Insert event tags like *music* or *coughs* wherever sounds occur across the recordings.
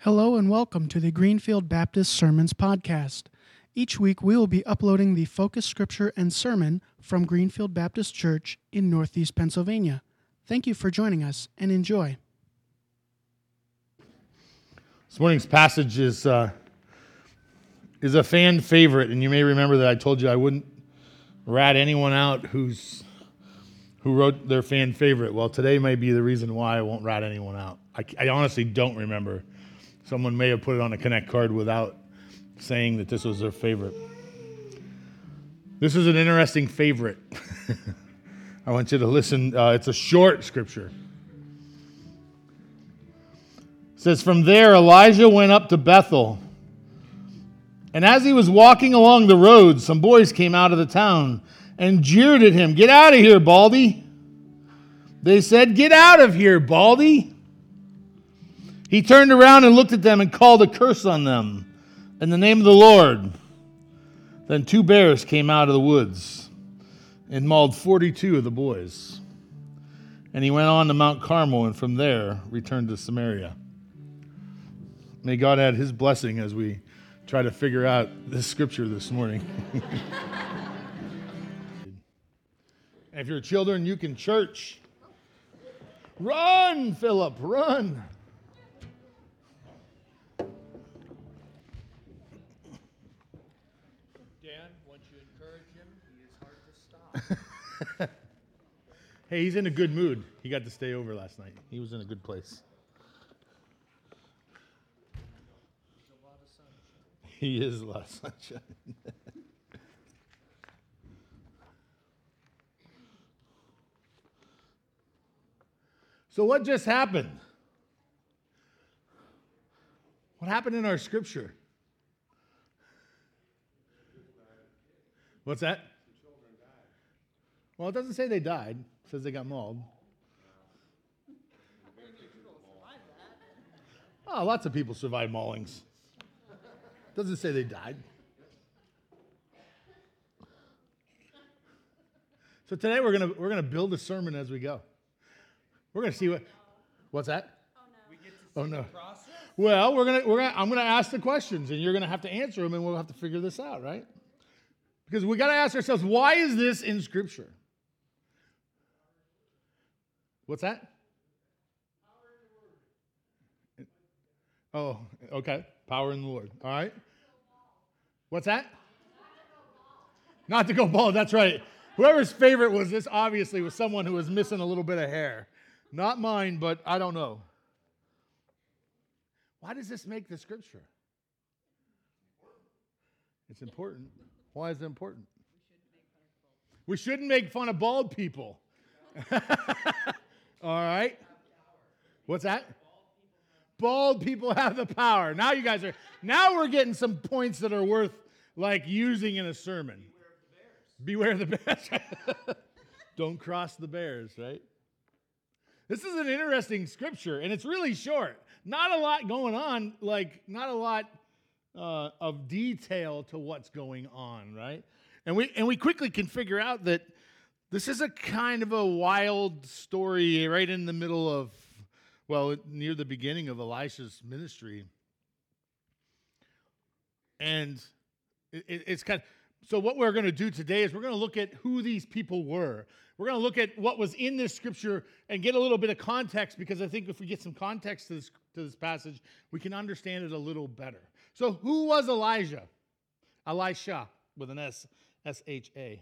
Hello and welcome to the Greenfield Baptist Sermons Podcast. Each week we will be uploading the focus scripture and sermon from Greenfield Baptist Church in Northeast Pennsylvania. Thank you for joining us and enjoy. This morning's passage is, uh, is a fan favorite, and you may remember that I told you I wouldn't rat anyone out who's, who wrote their fan favorite. Well, today may be the reason why I won't rat anyone out. I, I honestly don't remember. Someone may have put it on a Connect card without saying that this was their favorite. This is an interesting favorite. *laughs* I want you to listen. Uh, it's a short scripture. It says, From there, Elijah went up to Bethel. And as he was walking along the road, some boys came out of the town and jeered at him, Get out of here, Baldy. They said, Get out of here, Baldy. He turned around and looked at them and called a curse on them in the name of the Lord. Then two bears came out of the woods and mauled 42 of the boys. And he went on to Mount Carmel and from there returned to Samaria. May God add his blessing as we try to figure out this scripture this morning. *laughs* if you're children, you can church. Run, Philip, run. Dan, once you encourage him, he is hard to stop. *laughs* Hey, he's in a good mood. He got to stay over last night. He was in a good place. A lot of. He is a lot of sunshine. *laughs* so, what just happened? What happened in our scripture? What's that? Well, it doesn't say they died. It says they got mauled. Oh, lots of people survive maulings. Doesn't say they died. So today we're gonna we're gonna build a sermon as we go. We're gonna see what what's that? Oh, oh, get to Oh no. Well, we're gonna we're gonna I'm gonna ask the questions and you're gonna have to answer them and we'll have to figure this out, right? Because we gotta ask ourselves, why is this in Scripture? What's that? Oh, okay. Power in the Lord. All right. What's that? Not to go bald. That's right. Whoever's favorite was this obviously was someone who was missing a little bit of hair. Not mine, but I don't know. Why does this make the scripture? It's important. Why is it important? We shouldn't make fun of bald people. *laughs* All right. What's that? Bald people have the power. Now you guys are now we're getting some points that are worth like using in a sermon. Beware of the bears. *laughs* Don't cross the bears, right? This is an interesting scripture, and it's really short. Not a lot going on, like not a lot uh, of detail to what's going on, right? And we and we quickly can figure out that this is a kind of a wild story right in the middle of, well, near the beginning of Elisha's ministry. And it, it- it's kind of, so what we're going to do today is we're going to look at who these people were. We're going to look at what was in this scripture and get a little bit of context because I think if we get some context to this, to this passage, we can understand it a little better. So, who was Elijah? Elisha with an S, S H A.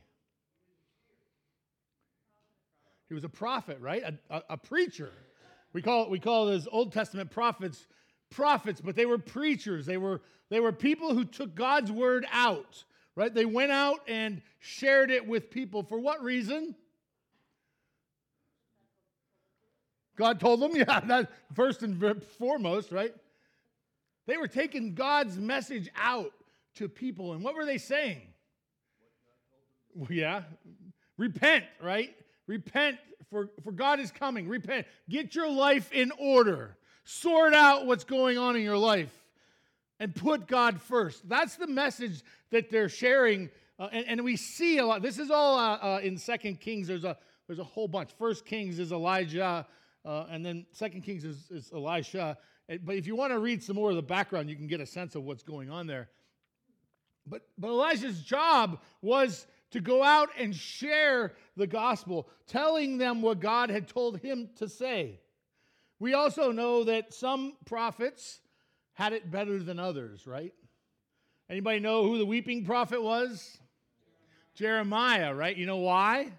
He was a prophet, right? A, a, a preacher. We call we call those Old Testament prophets prophets, but they were preachers. They were they were people who took God's word out, right? They went out and shared it with people. For what reason? God told them, *laughs* yeah, that first and foremost, right? They were taking God's message out to people. And what were they saying? Well, *laughs* yeah. Repent, right? Repent, for, for God is coming. Repent. Get your life in order. Sort out what's going on in your life and put God first. That's the message that they're sharing. Uh, and, and we see a lot. This is all uh, uh, in Second Kings. There's a, there's a whole bunch. First Kings is Elijah. Uh, and then Second Kings is, is Elisha. But if you want to read some more of the background, you can get a sense of what's going on there. But, but Elijah's job was to go out and share the gospel, telling them what God had told him to say. We also know that some prophets had it better than others, right? Anybody know who the weeping prophet was? Jeremiah, right? You know why?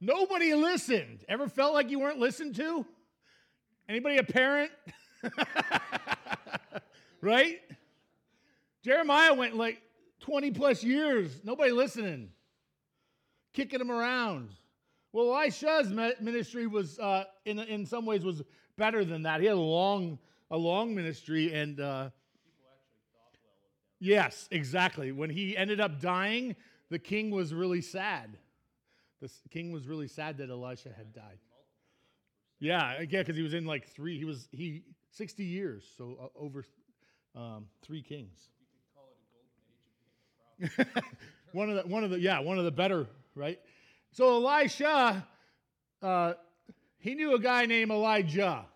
Nobody listened. Ever felt like you weren't listened to? Anybody a parent? *laughs* right? Jeremiah went like 20 plus years, nobody listening, kicking them around. Well, Elisha's ministry was, uh, in, in some ways, was better than that. He had a long, a long ministry, and uh, yes, exactly. When he ended up dying, the king was really sad. The king was really sad that Elisha had died. Yeah, yeah, because he was in like three. He was he sixty years, so uh, over um, three kings. One of the one of the yeah one of the better right. So Elisha, uh, he knew a guy named Elijah,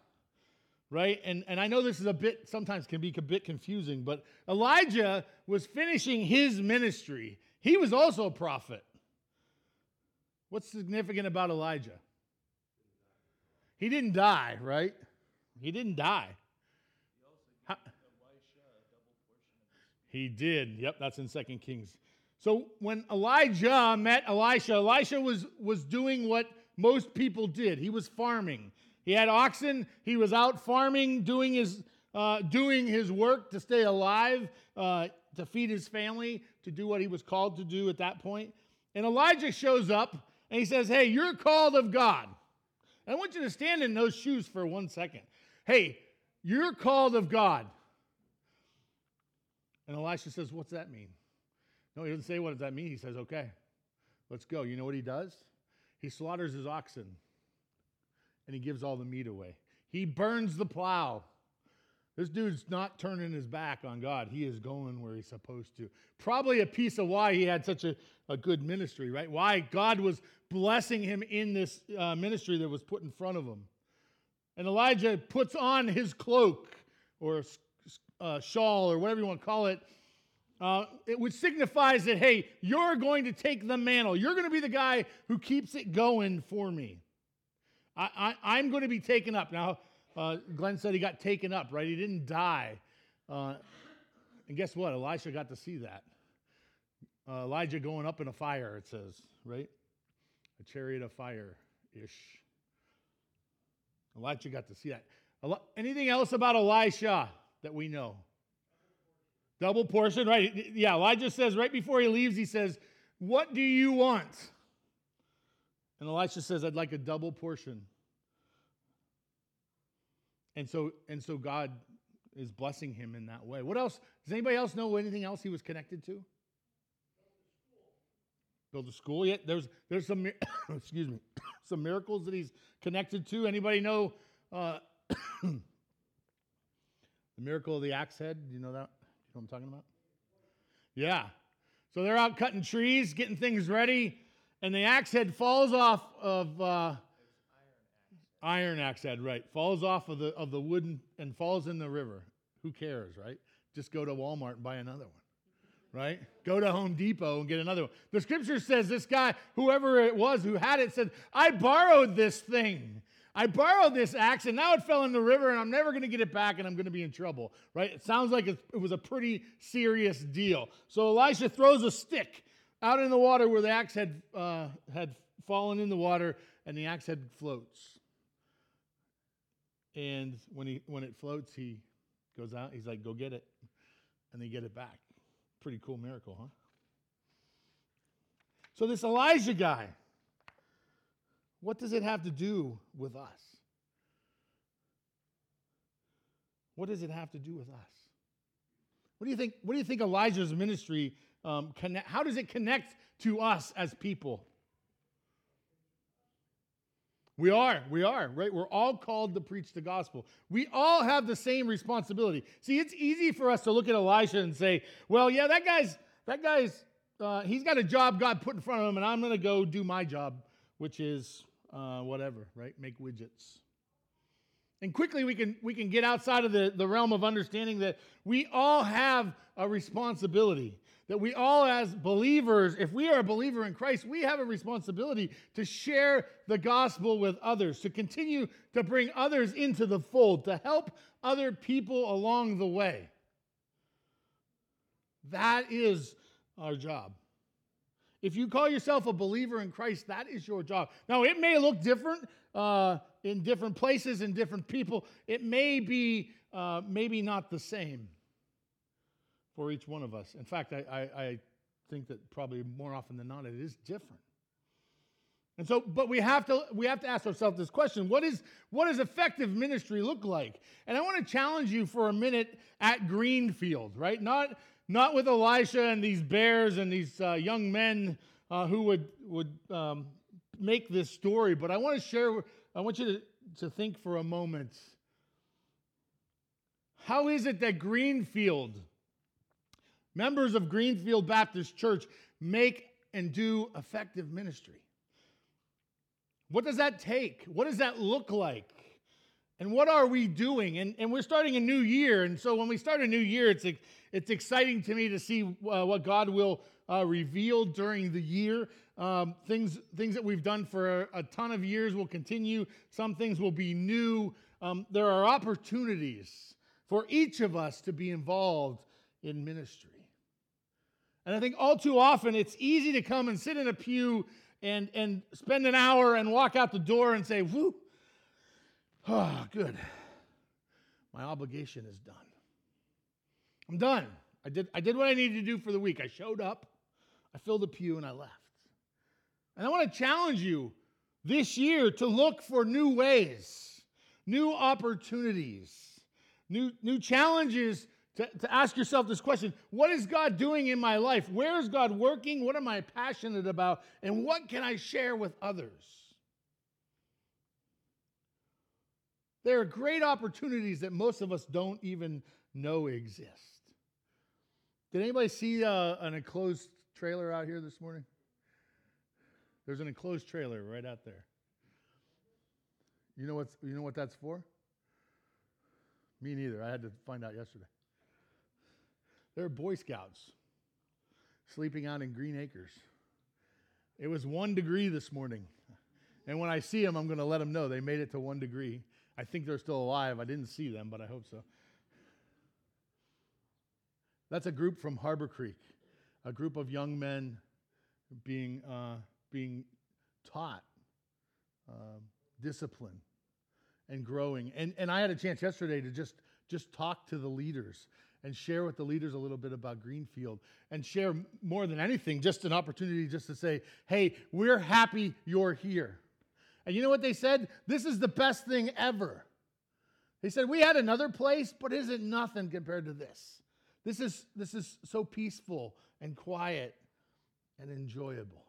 right? And and I know this is a bit sometimes can be a bit confusing, but Elijah was finishing his ministry. He was also a prophet. What's significant about Elijah? He didn't die, right? He didn't die. He did. Yep, that's in Second Kings. So when Elijah met Elisha, Elisha was, was doing what most people did. He was farming. He had oxen. He was out farming, doing his, uh, doing his work to stay alive, uh, to feed his family, to do what he was called to do at that point. And Elijah shows up and he says, Hey, you're called of God. And I want you to stand in those shoes for one second. Hey, you're called of God. And Elisha says, What's that mean? No, he doesn't say, What does that mean? He says, Okay, let's go. You know what he does? He slaughters his oxen and he gives all the meat away. He burns the plow. This dude's not turning his back on God. He is going where he's supposed to. Probably a piece of why he had such a, a good ministry, right? Why God was blessing him in this uh, ministry that was put in front of him. And Elijah puts on his cloak or uh, shawl or whatever you want to call it, uh, it, which signifies that, hey, you're going to take the mantle. You're going to be the guy who keeps it going for me. I, am going to be taken up. Now, uh, Glenn said he got taken up, right? He didn't die. Uh, and guess what? Elisha got to see that. Uh, Elijah going up in a fire, it says, right? A chariot of fire ish. Elijah got to see that. Anything else about Elisha that we know? Double portion, right? Yeah, Elijah says right before he leaves, he says, What do you want? And Elisha says, I'd like a double portion. And so, and so God is blessing him in that way. What else? Does anybody else know anything else he was connected to? Build a school. Yeah, there's there's some *coughs* excuse me *coughs* some miracles that he's connected to. Anybody know uh, *coughs* the miracle of the axe head? Do you know that? You know what I'm talking about? Yeah. So they're out cutting trees, getting things ready, and the axe head falls off of uh, iron axe head, right? Falls off of the of the wooden and falls in the river. Who cares, right? Just go to Walmart and buy another one right? Go to Home Depot and get another one. The scripture says this guy, whoever it was who had it, said, I borrowed this thing. I borrowed this axe and now it fell in the river and I'm never going to get it back and I'm going to be in trouble, right? It sounds like it was a pretty serious deal. So Elisha throws a stick out in the water where the axe had, uh, had fallen in the water and the axe head floats. And when, he, when it floats, he goes out, he's like, go get it. And they get it back. Pretty cool miracle, huh? So, this Elijah guy, what does it have to do with us? What does it have to do with us? What do you think? What do you think Elijah's ministry um, connect? How does it connect to us as people? We are, we are, right? We're all called to preach the gospel. We all have the same responsibility. See, it's easy for us to look at Elisha and say, well, yeah, that guy's, that guy's, uh, he's got a job God put in front of him, and I'm going to go do my job, which is uh, whatever, right? Make widgets. And quickly we can, we can get outside of the, the realm of understanding that we all have a responsibility. That we all, as believers, if we are a believer in Christ, we have a responsibility to share the gospel with others, to continue to bring others into the fold, to help other people along the way. That is our job. If you call yourself a believer in Christ, that is your job. Now, it may look different uh, in different places and different people. It may be uh, maybe not the same for each one of us. In fact, I, I, I think that probably more often than not, it is different. And so, but we have to we have to ask ourselves this question: What is what does effective ministry look like? And I want to challenge you for a minute at Greenfield, right? Not not with Elisha and these bears and these uh, young men uh, who would would um, make this story, but I want to share. I want you to, to think for a moment. How is it that Greenfield, members of Greenfield Baptist Church, make and do effective ministry? What does that take? What does that look like? And what are we doing? And, and we're starting a new year. And so when we start a new year, it's, it's exciting to me to see uh, what God will uh, reveal during the year. Um, things, things that we've done for a, a, ton of years will continue, some things will be new. Um, there are opportunities for each of us to be involved in ministry. And I think all too often it's easy to come and sit in a pew and, and spend an hour and walk out the door and say, whoo, Oh, good. My obligation is done. I'm done. I did, I did what I needed to do for the week. I showed up, I filled the pew, and I left. And I want to challenge you this year to look for new ways, new opportunities, new, new challenges to, to ask yourself this question What is God doing in my life? Where is God working? What am I passionate about? And what can I share with others? There are great opportunities that most of us don't even know exist. Did anybody see uh, an enclosed trailer out here this morning? There's an enclosed trailer right out there. You know, what's, you know what that's for? Me neither. I had to find out yesterday. There are Boy Scouts sleeping out in Green Acres. It was one degree this morning. And when I see them, I'm going to let them know they made it to one degree. I think they're still alive. I didn't see them, but I hope so. That's a group from Harbor Creek, a group of young men being, uh, being taught uh, discipline and growing. And, and I had a chance yesterday to just, just talk to the leaders and share with the leaders a little bit about Greenfield and share more than anything, just an opportunity just to say, hey, we're happy you're here. And you know what they said? This is the best thing ever. They said, We had another place, but is it nothing compared to this? This is, this is so peaceful and quiet and enjoyable.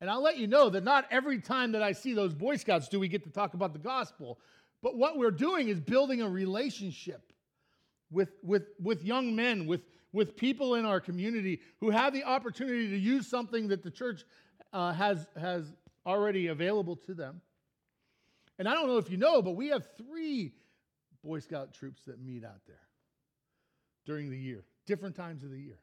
And I'll let you know that not every time that I see those Boy Scouts do we get to talk about the gospel. But what we're doing is building a relationship with, with, with young men, with, with people in our community who have the opportunity to use something that the church uh, has, has already available to them. And I don't know if you know, but we have three Boy Scout troops that meet out there during the year, different times of the year.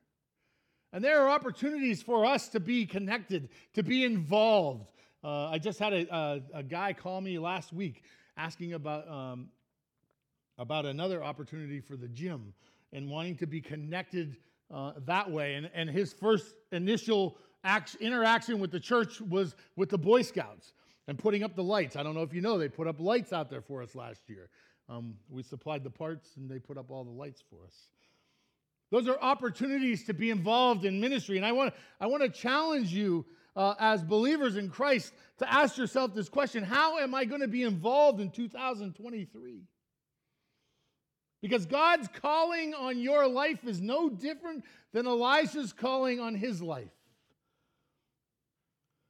And there are opportunities for us to be connected, to be involved. Uh, I just had a, a, a, guy call me last week asking about, um, about another opportunity for the gym and wanting to be connected uh, that way. And, and his first initial interaction with the church was with the Boy Scouts and putting up the lights. I don't know if you know, they put up lights out there for us last year. Um, we supplied the parts and they put up all the lights for us. Those are opportunities to be involved in ministry. And I want, I want to challenge you uh, as believers in Christ to ask yourself this question How am I going to be involved in 2023? Because God's calling on your life is no different than Elijah's calling on his life.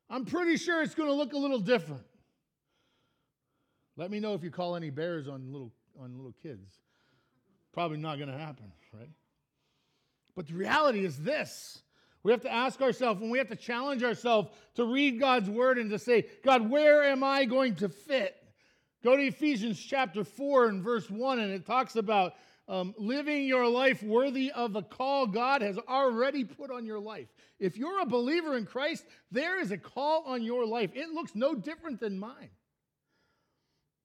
I'm pretty sure it's going to look a little different. Let me know if you call any bears on little, on little kids. Probably not going to happen, right? But the reality is this we have to ask ourselves and we have to challenge ourselves to read God's word and to say, God, where am I going to fit? Go to Ephesians chapter 4 and verse 1, and it talks about um, living your life worthy of the call God has already put on your life. If you're a believer in Christ, there is a call on your life. It looks no different than mine.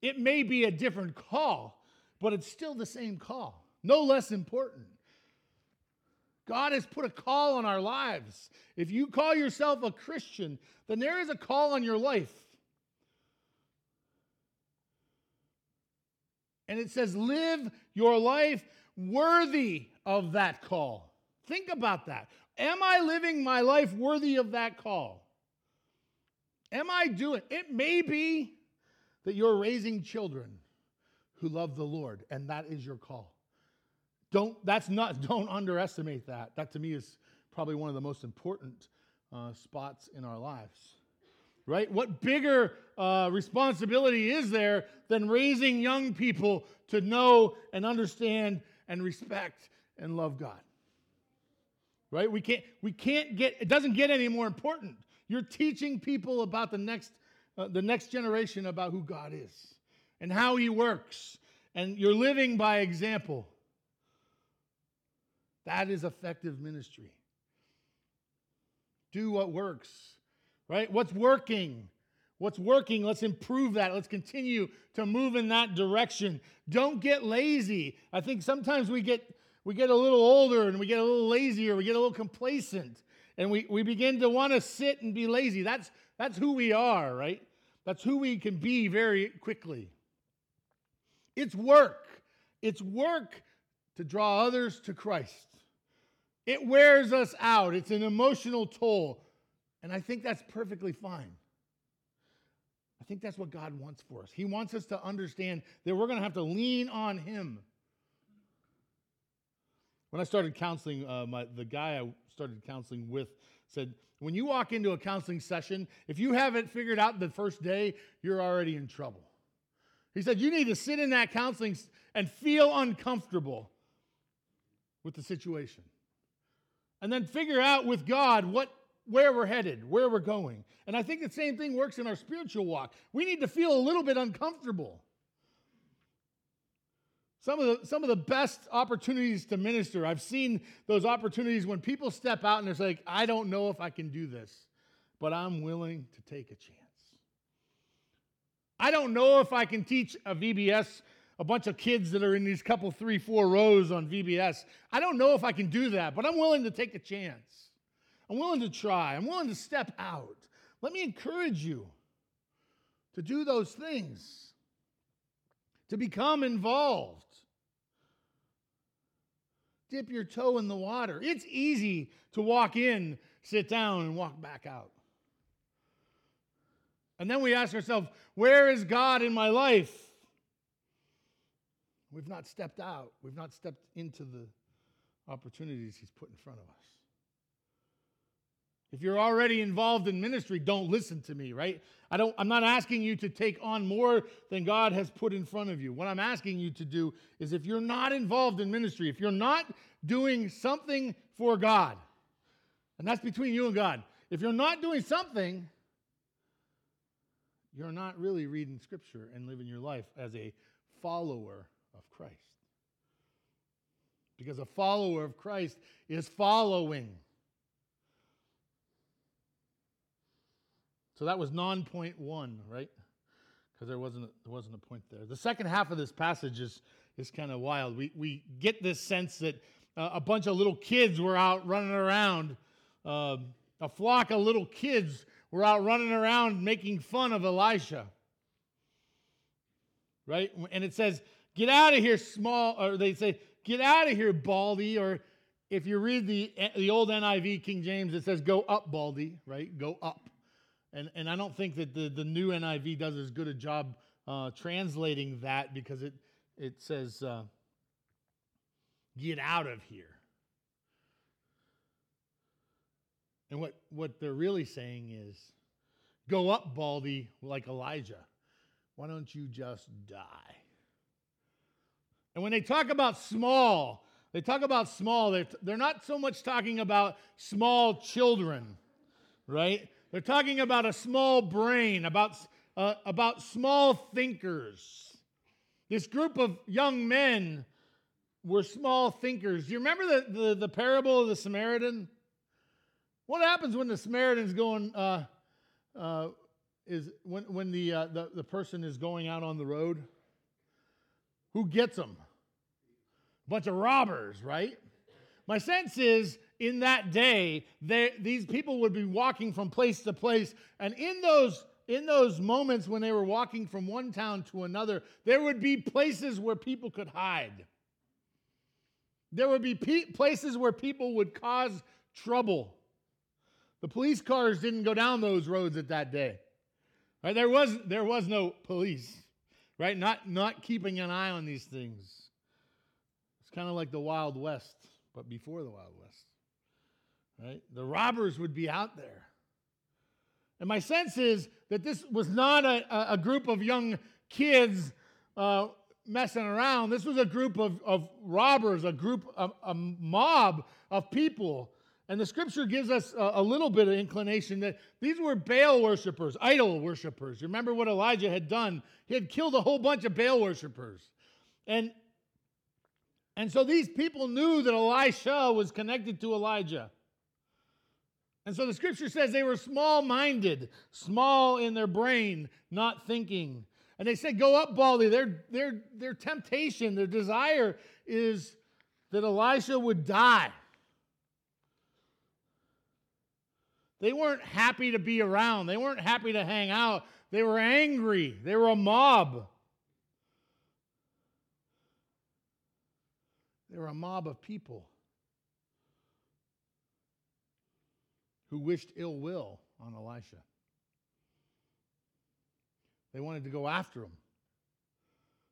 It may be a different call, but it's still the same call, no less important. God has put a call on our lives. If you call yourself a Christian, then there is a call on your life. And it says, live your life worthy of that call. Think about that. Am I living my life worthy of that call? Am I doing it? May be that you're raising children who love the Lord, and that is your call. Don't that's not *laughs* don't underestimate that. That to me is probably one of the most important uh, spots in our lives right? What bigger uh, responsibility is there than raising young people to know and understand and respect and love God? Right? We can't, we can't get, it doesn't get any more important. You're teaching people about the next, uh, the next generation about who God is and how he works. And you're living by example. That is effective ministry. Do what works right? What's working? What's working? Let's improve that. Let's continue to move in that direction. Don't get lazy. I think sometimes we get we get a little older and we get a little lazier, we get a little complacent, and we, we begin to want to sit and be lazy. That's that's who we are, right? That's who we can be very quickly. It's work. It's work to draw others to Christ. It wears us out. It's an emotional toll. And I think that's perfectly fine. I think that's what God wants for us. He wants us to understand that we're going to have to lean on Him. When I started counseling, uh, my, the guy I started counseling with said, when you walk into a counseling session, if you haven't figured out the first day, you're already in trouble. He said, you need to sit in that counseling and feel uncomfortable with the situation. And then figure out with God what where we're headed, where we're going. And I think the same thing works in our spiritual walk. We need to feel a little bit uncomfortable. Some of the, some of the best opportunities to minister, I've seen those opportunities when people step out and they're like, I don't know if I can do this, but I'm willing to take a chance. I don't know if I can teach a VBS a bunch of kids that are in these couple, three, four rows on VBS. I don't know if I can do that, but I'm willing to take a chance. I'm willing to try. I'm willing to step out. Let me encourage you to do those things, to become involved. Dip your toe in the water. It's easy to walk in, sit down, and walk back out. And then we ask ourselves, where is God in my life? We've not stepped out, we've not stepped into the opportunities He's put in front of us. If you're already involved in ministry, don't listen to me, right? I don't, I'm not asking you to take on more than God has put in front of you. What I'm asking you to do is if you're not involved in ministry, if you're not doing something for God, and that's between you and God, if you're not doing something, you're not really reading Scripture and living your life as a follower of Christ. Because a follower of Christ is following. So that was non point one, right? Because there wasn't there wasn't a point there. The second half of this passage is is kind of wild. We we get this sense that uh, a bunch of little kids were out running around. Uh, a flock of little kids were out running around making fun of Elisha. Right? And it says, Get out of here, small, or they say, Get out of here, Baldy. Or if you read the, the old NIV King James, it says, Go up, Baldy, right? Go up. And, and I don't think that the, the new NIV does as good a job uh, translating that because it, it says, uh, get out of here. And what, what they're really saying is, go up, Baldy, like Elijah. Why don't you just die? And when they talk about small, they talk about small, they're, they're not so much talking about small children, right? They're talking about a small brain, about uh, about small thinkers. This group of young men were small thinkers. Do you remember the, the, the parable of the Samaritan? What happens when the Samaritan's going, uh, uh, is when, when the, uh, the, the person is going out on the road? Who gets them? A bunch of robbers, right? My sense is in that day, they, these people would be walking from place to place, and in those in those moments when they were walking from one town to another, there would be places where people could hide. There would be pe- places where people would cause trouble. The police cars didn't go down those roads at that day. Right? There, was, there was no police, right? Not, not keeping an eye on these things. It's kind of like the Wild West, but before the Wild West. Right? The robbers would be out there. And my sense is that this was not a, a group of young kids uh, messing around. This was a group of, of robbers, a group, a, a mob of people. And the scripture gives us a, a, little bit of inclination that these were Baal worshippers, idol worshippers. Remember what Elijah had done? He had killed a whole bunch of Baal worshippers. And, and so these people knew that Elisha was connected to Elijah. And so the scripture says they were small minded, small in their brain, not thinking. And they said, Go up, Baldy. Their, their, their temptation, their desire is that Elisha would die. They weren't happy to be around, they weren't happy to hang out. They were angry, they were a mob. They were a mob of people. Who wished ill will on Elisha. They wanted to go after him.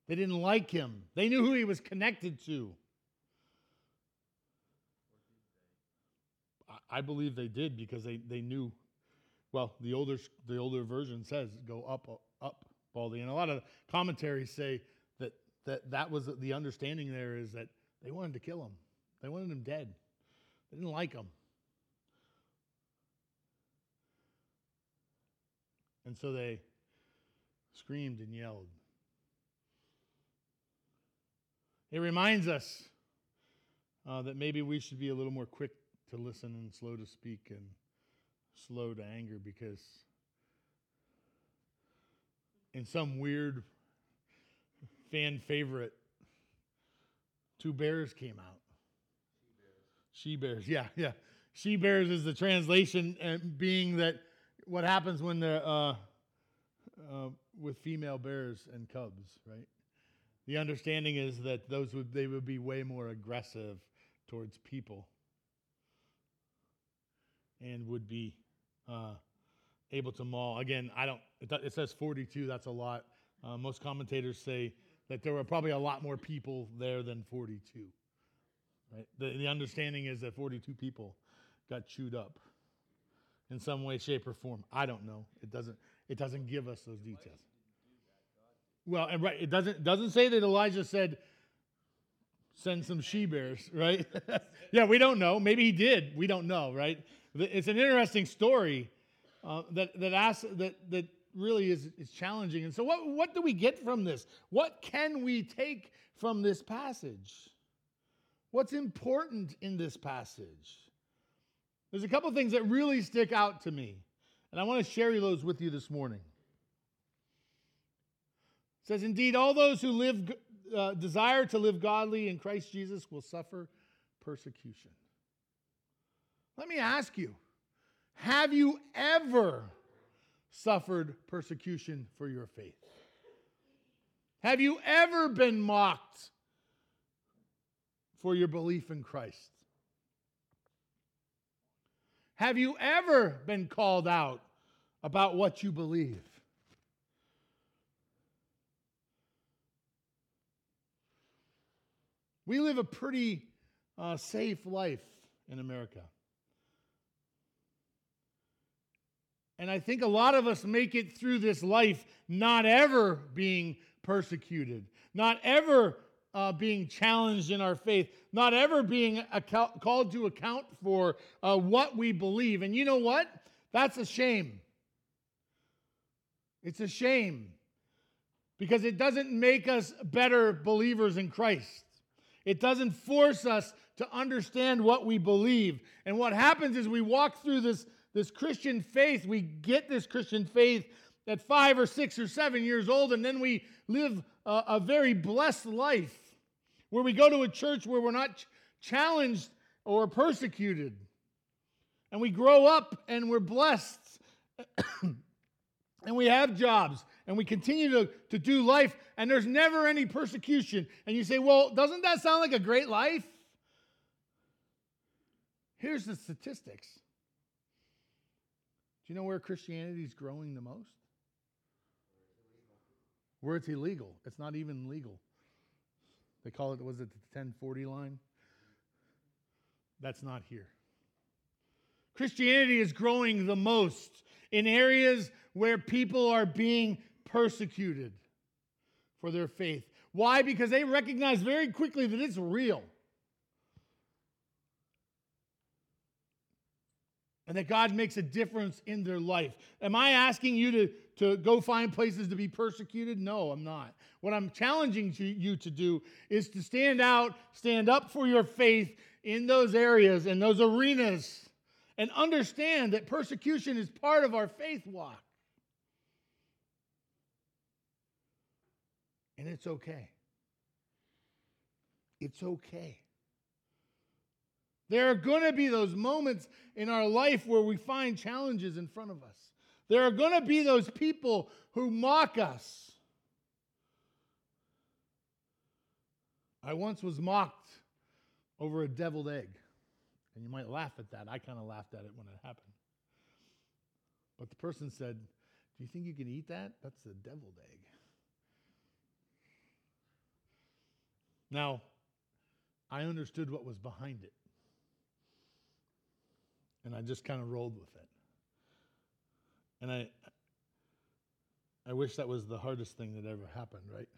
They didn't like him. They knew who he was connected to. I believe they did because they, they knew. Well, the older the older version says go up up Baldy, and a lot of commentaries say that that that was the understanding. There is that they wanted to kill him. They wanted him dead. They didn't like him. And so they screamed and yelled. It reminds us uh, that maybe we should be a little more quick to listen and slow to speak and slow to anger because in some weird fan favorite, two bears came out. She bears, yeah, yeah. She bears is the translation, uh, being that what happens when they're uh, uh, with female bears and cubs, right? The understanding is that those would they would be way more aggressive towards people and would be uh, able to maul. Again, I don't. It, it says 42. That's a lot. Uh, most commentators say that there were probably a lot more people there than 42. Right? The, the understanding is that 42 people got chewed up in some way, shape, or form. I don't know. It doesn't. It doesn't give us those details. Well, and right, it doesn't doesn't say that Elijah said, "Send some she bears," *laughs* right? *laughs* yeah, we don't know. Maybe he did. We don't know, right? It's an interesting story uh, that that asks that that really is, is challenging. And so, what what do we get from this? What can we take from this passage? What's important in this passage? There's a couple things that really stick out to me, and I want to share those with you this morning. It says, Indeed, all those who live, uh, desire to live godly in Christ Jesus will suffer persecution. Let me ask you have you ever suffered persecution for your faith? Have you ever been mocked for your belief in Christ? Have you ever been called out about what you believe? We live a pretty uh, safe life in America. And I think a lot of us make it through this life not ever being persecuted, not ever uh, being challenged in our faith, not ever being account- called to account for uh, what we believe. And you know what? That's a shame. It's a shame because it doesn't make us better believers in Christ. It doesn't force us to understand what we believe. And what happens is we walk through this, this Christian faith, we get this Christian faith at five or six or seven years old, and then we live a, a very blessed life where we go to a church where we're not ch- challenged or persecuted. And we grow up and we're blessed. *coughs* and we have jobs and we continue to, to do life and there's never any persecution. And you say, well, doesn't that sound like a great life? Here's the statistics. Do you know where Christianity is growing the most? Where it's illegal. It's not even legal. They call it, was it the 1040 line? That's not here. Christianity is growing the most in areas where people are being persecuted for their faith. Why? Because they recognize very quickly that it's real. And that God makes a difference in their life. Am I asking you to, to go find places to be persecuted? No, I'm not. What I'm challenging you to do is to stand out, stand up for your faith in those areas, in those arenas, and understand that persecution is part of our faith walk. And it's okay. It's okay. There are going to be those moments in our life where we find challenges in front of us. There are going to be those people who mock us. I once was mocked over a deviled egg. And you might laugh at that. I kind of laughed at it when it happened. But the person said, Do you think you can eat that? That's a deviled egg. Now, I understood what was behind it. And I just kind of rolled with it. And I I wish that was the hardest thing that ever happened, right?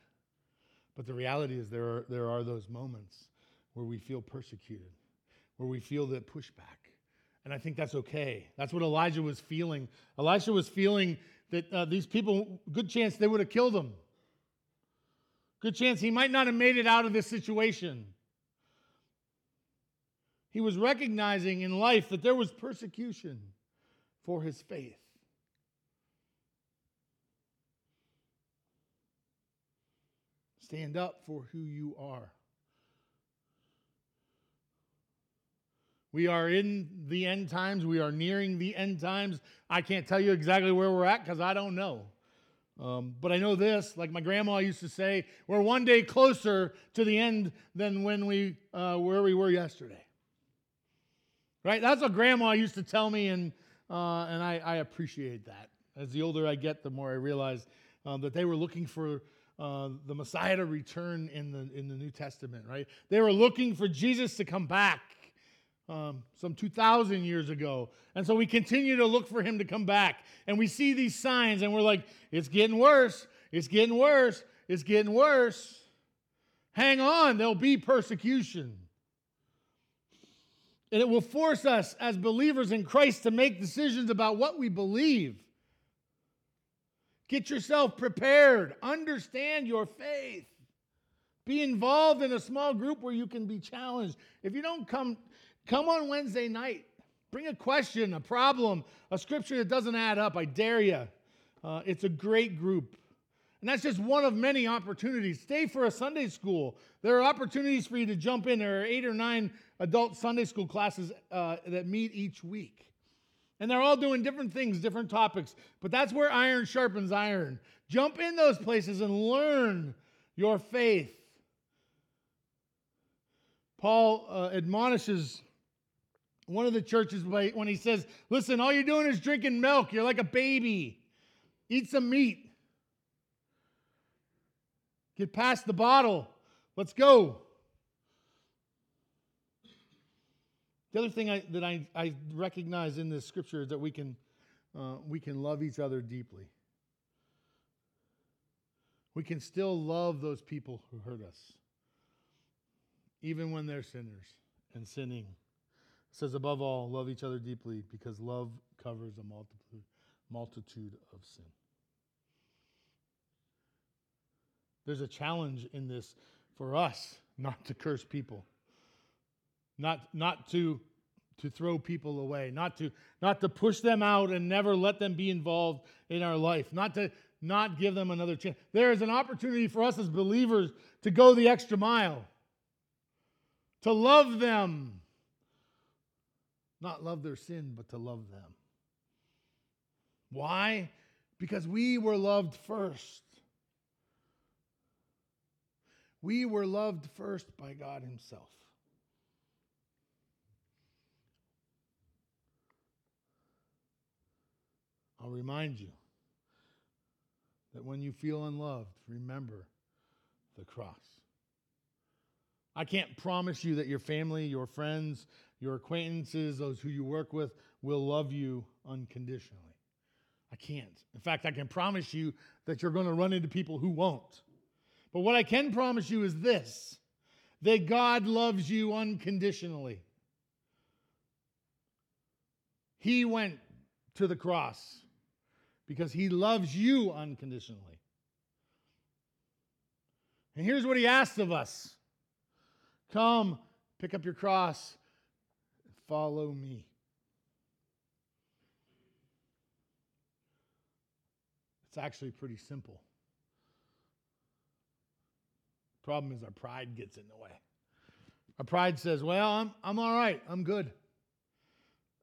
But the reality is there are there are those moments where we feel persecuted, where we feel that pushback. And I think that's okay. That's what Elijah was feeling. Elisha was feeling that uh, these people, good chance they would have killed him. Good chance he might not have made it out of this situation. He was recognizing in life that there was persecution for his faith. Stand up for who you are. We are in the end times. We are nearing the end times. I can't tell you exactly where we're at because I don't know. Um, but I know this, like my grandma used to say, we're one day closer to the end than when we uh, where we were yesterday. Right? That's what grandma used to tell me, and uh, and I, I, appreciate that. As the older I get, the more I realize um, that they were looking for uh, the Messiah to return in the in the New Testament. Right? They were looking for Jesus to come back um, some 2,000 years ago. And so we continue to look for him to come back. And we see these signs and we're like, it's getting worse. It's getting worse. It's getting worse. Hang on, there'll be persecution. And it will force us as believers in Christ to make decisions about what we believe. Get yourself prepared, understand your faith. Be involved in a small group where you can be challenged. If you don't come, Come on Wednesday night. Bring a question, a problem, a scripture that doesn't add up. I dare you. Uh, it's a great group. And that's just one of many opportunities. Stay for a Sunday school. There are opportunities for you to jump in. There are eight or nine adult Sunday school classes uh, that meet each week. And they're all doing different things, different topics. But that's where iron sharpens iron. Jump in those places and learn your faith. Paul uh, admonishes one of the churches when he says, Listen, all you're doing is drinking milk. You're like a baby. Eat some meat. Get past the bottle. Let's go. The other thing I, that I, I, recognize in this scripture is that we can, uh, we can love each other deeply. We can still love those people who hurt us, even when they're sinners and sinning. It says, above all, love each other deeply because love covers a multitude, multitude of sin. there's a challenge in this for us not to curse people, not, not to, to throw people away, not to, not to push them out and never let them be involved in our life, not to not give them another chance. There is an opportunity for us as believers to go the extra mile, to love them. Not love their sin, but to love them. Why? Because we were loved first. We were loved first by God Himself. I'll remind you that when you feel unloved, remember the cross. I can't promise you that your family, your friends, your acquaintances, those who you work with, will love you unconditionally. I can't. In fact, I can promise you that you're going to run into people who won't. But what I can promise you is this that God loves you unconditionally. He went to the cross because he loves you unconditionally. And here's what he asks of us Come, pick up your cross, follow me. It's actually pretty simple. Problem is, our pride gets in the way. Our pride says, Well, I'm, I'm all right. I'm good.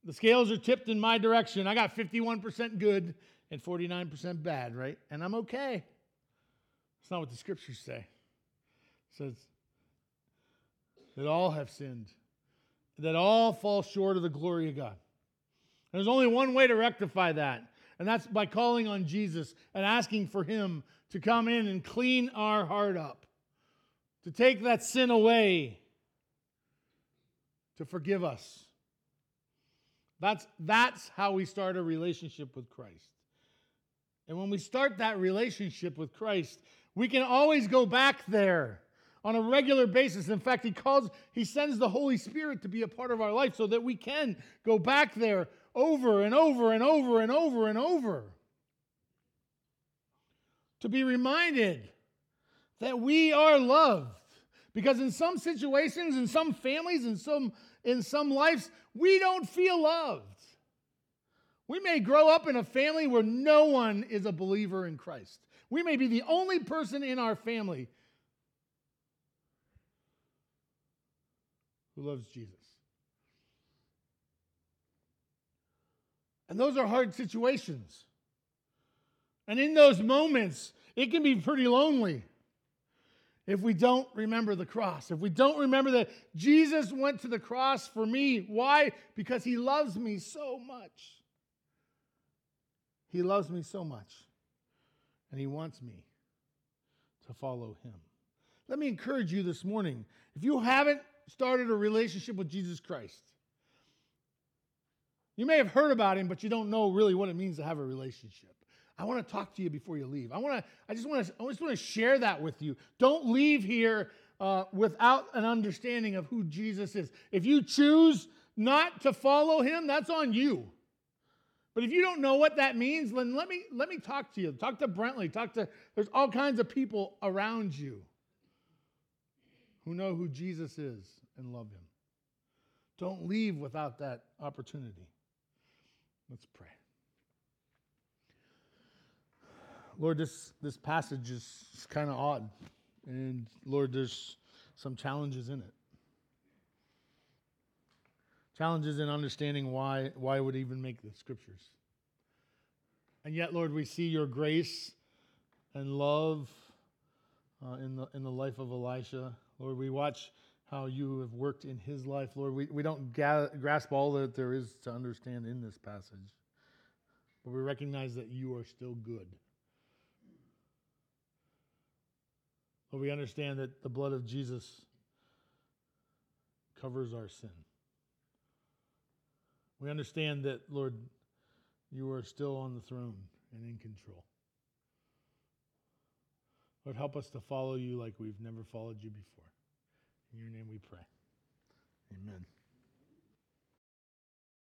The scales are tipped in my direction. I got 51% good and 49% bad, right? And I'm okay. That's not what the scriptures say. It says that all have sinned, that all fall short of the glory of God. There's only one way to rectify that, and that's by calling on Jesus and asking for Him to come in and clean our heart up, to take that sin away, to forgive us. That's, that's how we start a relationship with Christ. And when we start that relationship with Christ, we can always go back there on a regular basis. In fact, he calls, he sends the Holy Spirit to be a part of our life so that we can go back there over and over and over and over and over. To be reminded that we are loved. Because in some situations, in some families, in some, in some lives, we don't feel loved. We may grow up in a family where no one is a believer in Christ. We may be the only person in our family who loves Jesus. And those are hard situations. And in those moments, it can be pretty lonely if we don't remember the cross. If we don't remember that Jesus went to the cross for me. Why? Because he loves me so much. He loves me so much, and He wants me to follow Him. Let me encourage you this morning if you haven't started a relationship with Jesus Christ, you may have heard about Him, but you don't know really what it means to have a relationship. I want to talk to you before you leave. I want to. I just want to. I just want to share that with you. Don't leave here uh, without an understanding of who Jesus is. If you choose not to follow Him, that's on you. But if you don't know what that means, then let me let me talk to you. Talk to Brentley. Talk to there's all kinds of people around you who know who Jesus is and love him. Don't leave without that opportunity. Let's pray. Lord, this, this passage is kind of odd. And Lord, there's some challenges in it. Challenges in understanding why, why would even make the scriptures. And yet, Lord, we see your grace and love uh, in, the, in the life of Elisha. Lord, we watch how you have worked in his life. Lord, we, we don't ga- grasp all that there is to understand in this passage, but we recognize that you are still good. Lord, we understand that the blood of Jesus covers our sin. We understand that, Lord, you are still on the throne and in control. Lord, help us to follow you like we've never followed you before. In your name we pray. Amen.